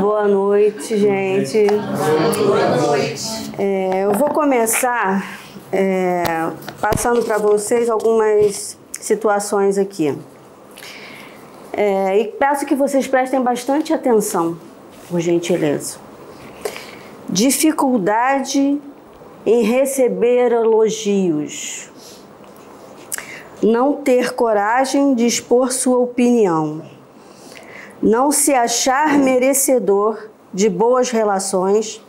Boa noite, gente. Boa noite. É, eu vou começar é, passando para vocês algumas situações aqui. É, e peço que vocês prestem bastante atenção, por gentileza. Dificuldade em receber elogios. Não ter coragem de expor sua opinião não se achar merecedor de boas relações,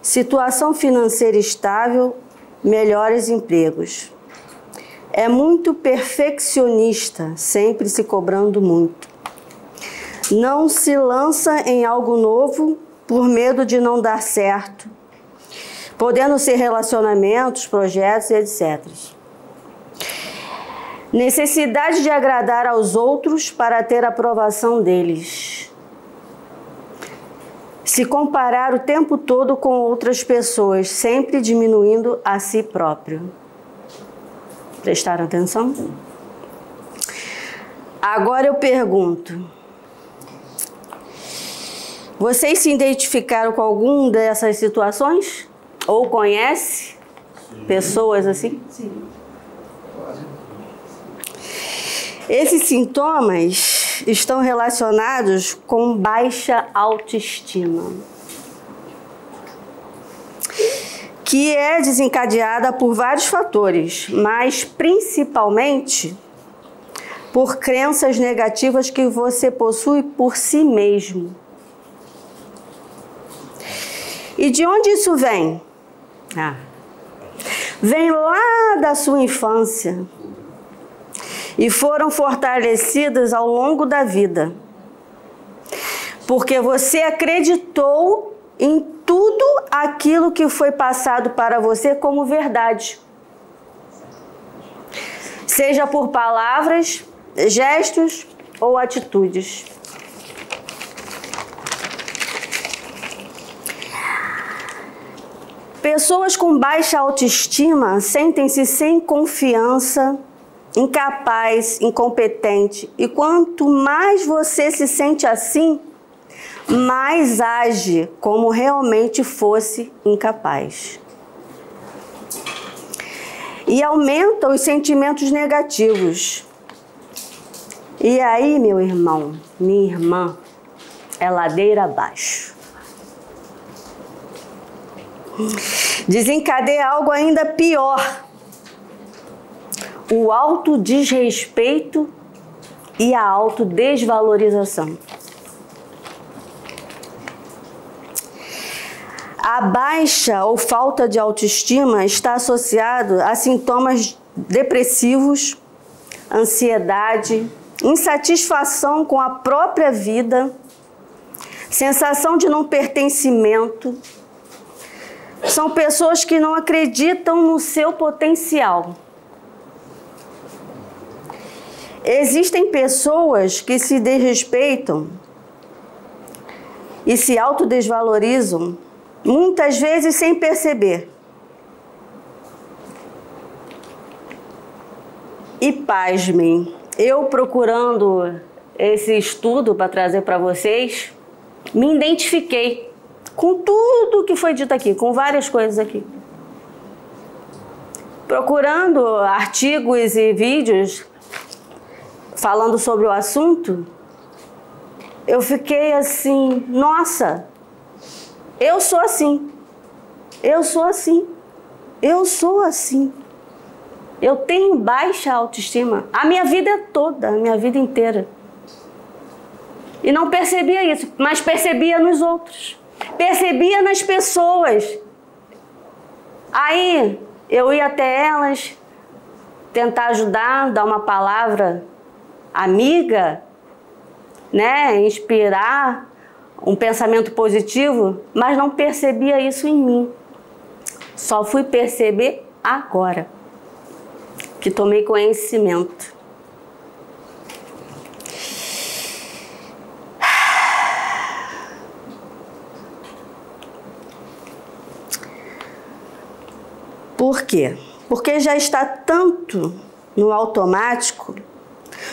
situação financeira estável, melhores empregos. É muito perfeccionista, sempre se cobrando muito. Não se lança em algo novo por medo de não dar certo, podendo ser relacionamentos, projetos, etc. Necessidade de agradar aos outros para ter aprovação deles. Se comparar o tempo todo com outras pessoas, sempre diminuindo a si próprio. Prestaram atenção? Agora eu pergunto: vocês se identificaram com algum dessas situações? Ou conhece pessoas assim? Sim. Esses sintomas estão relacionados com baixa autoestima, que é desencadeada por vários fatores, mas principalmente por crenças negativas que você possui por si mesmo. E de onde isso vem? Ah, vem lá da sua infância e foram fortalecidas ao longo da vida. Porque você acreditou em tudo aquilo que foi passado para você como verdade. Seja por palavras, gestos ou atitudes. Pessoas com baixa autoestima sentem-se sem confiança incapaz, incompetente. E quanto mais você se sente assim, mais age como realmente fosse incapaz. E aumenta os sentimentos negativos. E aí, meu irmão, minha irmã, é ladeira abaixo. Desencadeia algo ainda pior o autodesrespeito e a autodesvalorização. A baixa ou falta de autoestima está associado a sintomas depressivos, ansiedade, insatisfação com a própria vida, sensação de não pertencimento. São pessoas que não acreditam no seu potencial Existem pessoas que se desrespeitam e se autodesvalorizam, muitas vezes sem perceber. E pasmem, eu procurando esse estudo para trazer para vocês, me identifiquei com tudo que foi dito aqui, com várias coisas aqui. Procurando artigos e vídeos falando sobre o assunto, eu fiquei assim, nossa, eu sou assim, eu sou assim, eu sou assim. Eu tenho baixa autoestima a minha vida toda, a minha vida inteira. E não percebia isso, mas percebia nos outros, percebia nas pessoas. Aí eu ia até elas, tentar ajudar, dar uma palavra amiga, né, inspirar um pensamento positivo, mas não percebia isso em mim. Só fui perceber agora que tomei conhecimento. Por quê? Porque já está tanto no automático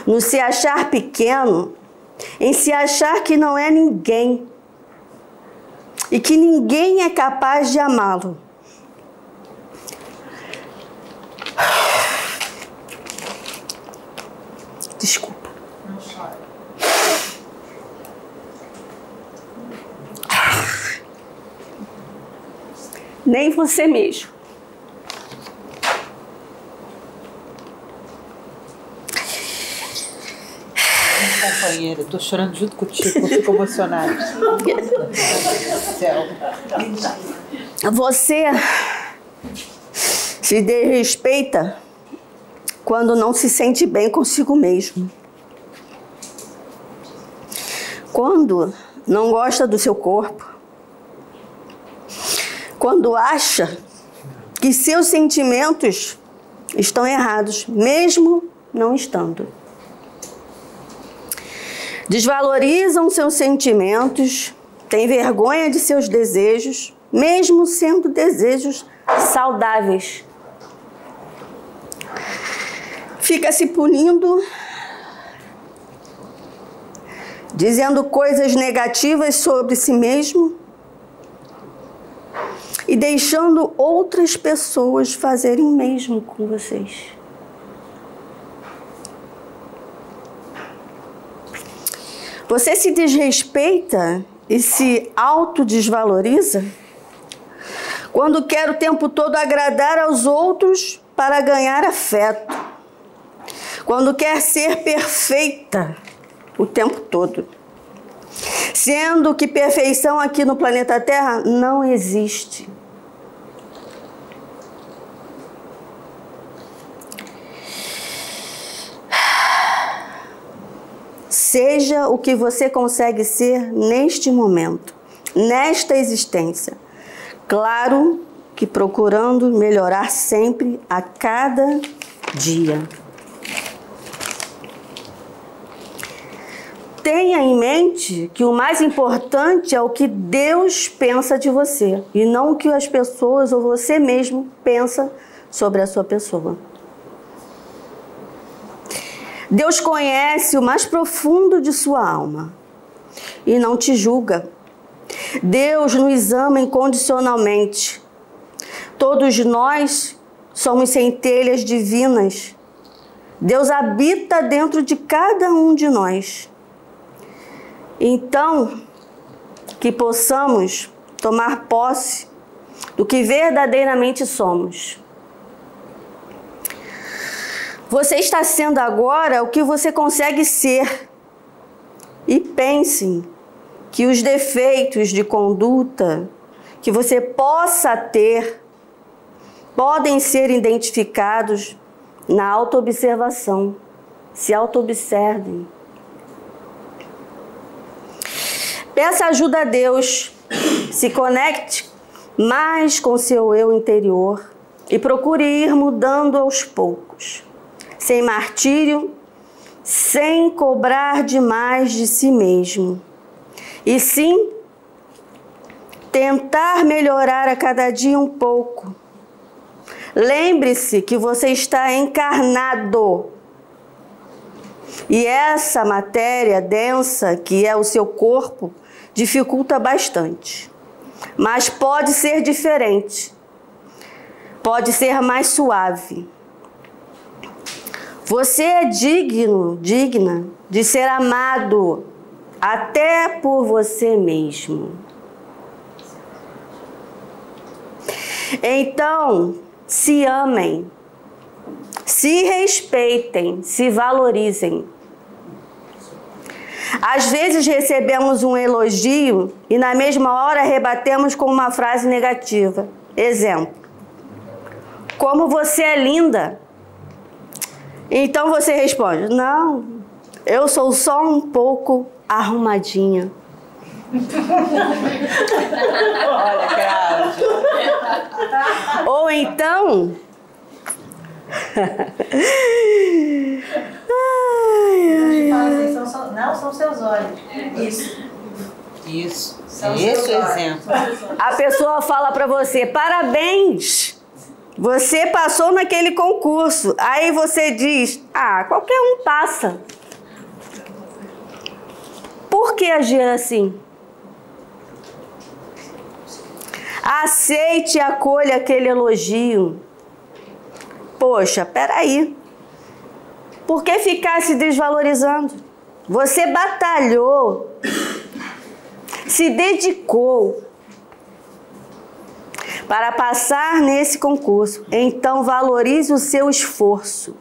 no se achar pequeno, em se achar que não é ninguém e que ninguém é capaz de amá-lo. Desculpa. Nem você mesmo. Companheira, tô chorando junto contigo, eu fico emocionada. Você se desrespeita quando não se sente bem consigo mesmo. Quando não gosta do seu corpo. Quando acha que seus sentimentos estão errados, mesmo não estando desvalorizam seus sentimentos, têm vergonha de seus desejos, mesmo sendo desejos saudáveis. Fica se punindo, dizendo coisas negativas sobre si mesmo e deixando outras pessoas fazerem o mesmo com vocês. Você se desrespeita e se autodesvaloriza quando quer o tempo todo agradar aos outros para ganhar afeto. Quando quer ser perfeita o tempo todo. Sendo que perfeição aqui no planeta Terra não existe. Seja o que você consegue ser neste momento, nesta existência. Claro que procurando melhorar sempre a cada dia. Tenha em mente que o mais importante é o que Deus pensa de você e não o que as pessoas ou você mesmo pensa sobre a sua pessoa. Deus conhece o mais profundo de sua alma e não te julga. Deus nos ama incondicionalmente. Todos nós somos centelhas divinas. Deus habita dentro de cada um de nós. Então, que possamos tomar posse do que verdadeiramente somos. Você está sendo agora o que você consegue ser. E pense que os defeitos de conduta que você possa ter podem ser identificados na autoobservação. Se autoobservem. Peça ajuda a Deus. Se conecte mais com seu eu interior e procure ir mudando aos poucos sem martírio, sem cobrar demais de si mesmo, e sim tentar melhorar a cada dia um pouco. Lembre-se que você está encarnado. E essa matéria densa, que é o seu corpo, dificulta bastante. Mas pode ser diferente. Pode ser mais suave. Você é digno, digna de ser amado até por você mesmo. Então, se amem, se respeitem, se valorizem. Às vezes recebemos um elogio e na mesma hora rebatemos com uma frase negativa. Exemplo: Como você é linda! Então você responde: Não, eu sou só um pouco arrumadinha. Olha, Cláudia. Ou então. ai, ai, ai. não, são seus olhos. Isso. Isso. São Esse é o exemplo. A pessoa fala para você: parabéns. Você passou naquele concurso. Aí você diz: ah, qualquer um passa. que agir assim? Aceite e acolha aquele elogio. Poxa, peraí. Por que ficar se desvalorizando? Você batalhou, se dedicou para passar nesse concurso. Então valorize o seu esforço.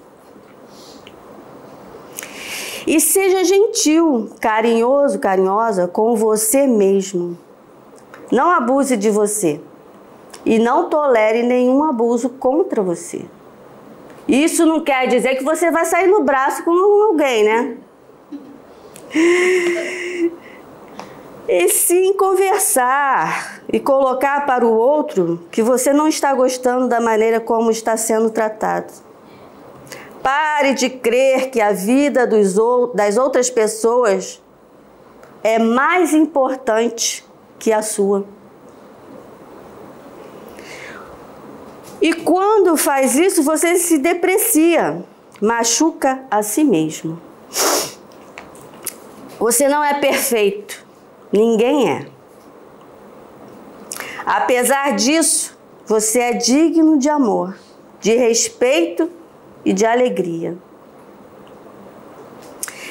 E seja gentil, carinhoso, carinhosa com você mesmo. Não abuse de você. E não tolere nenhum abuso contra você. Isso não quer dizer que você vai sair no braço com alguém, né? E sim conversar e colocar para o outro que você não está gostando da maneira como está sendo tratado. Pare de crer que a vida dos, das outras pessoas é mais importante que a sua. E quando faz isso, você se deprecia, machuca a si mesmo. Você não é perfeito, ninguém é. Apesar disso, você é digno de amor, de respeito e de alegria.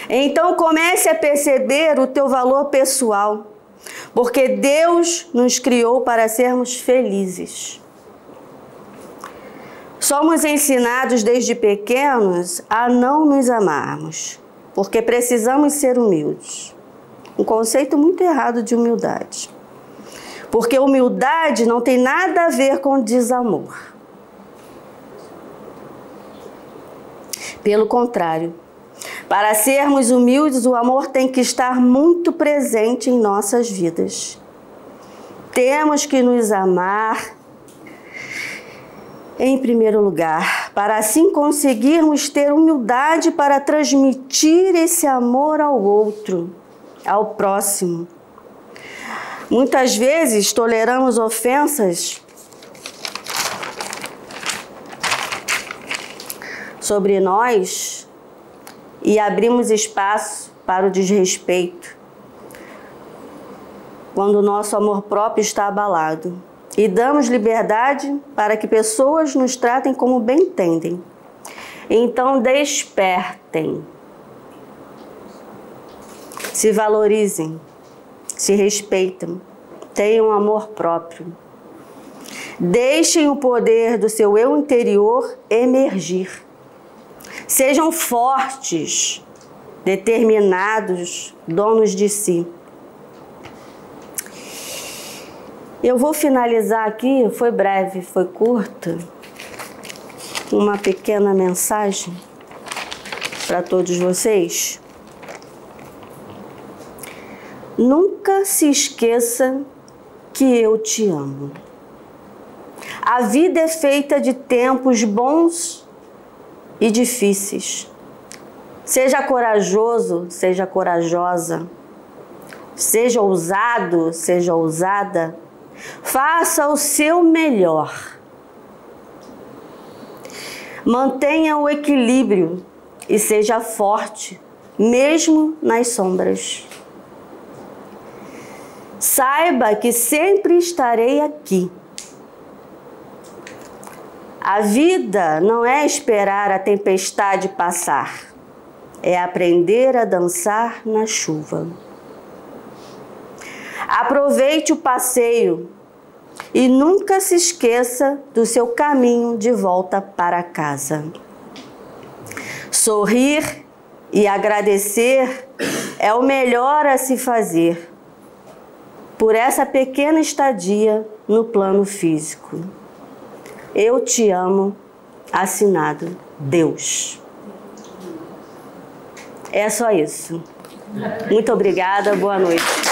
Então comece a perceber o teu valor pessoal, porque Deus nos criou para sermos felizes. Somos ensinados desde pequenos a não nos amarmos, porque precisamos ser humildes. Um conceito muito errado de humildade. Porque humildade não tem nada a ver com desamor. Pelo contrário, para sermos humildes, o amor tem que estar muito presente em nossas vidas. Temos que nos amar em primeiro lugar, para assim conseguirmos ter humildade para transmitir esse amor ao outro, ao próximo. Muitas vezes toleramos ofensas sobre nós e abrimos espaço para o desrespeito quando o nosso amor próprio está abalado. E damos liberdade para que pessoas nos tratem como bem entendem. Então despertem. Se valorizem, se respeitem, tenham amor próprio. Deixem o poder do seu eu interior emergir. Sejam fortes, determinados, donos de si. Eu vou finalizar aqui, foi breve, foi curta, uma pequena mensagem para todos vocês. Nunca se esqueça que eu te amo. A vida é feita de tempos bons e difíceis. Seja corajoso, seja corajosa. Seja ousado, seja ousada. Faça o seu melhor. Mantenha o equilíbrio e seja forte, mesmo nas sombras. Saiba que sempre estarei aqui a vida não é esperar a tempestade passar, é aprender a dançar na chuva. Aproveite o passeio e nunca se esqueça do seu caminho de volta para casa. Sorrir e agradecer é o melhor a se fazer por essa pequena estadia no plano físico. Eu te amo, assinado Deus. É só isso. Muito obrigada, boa noite.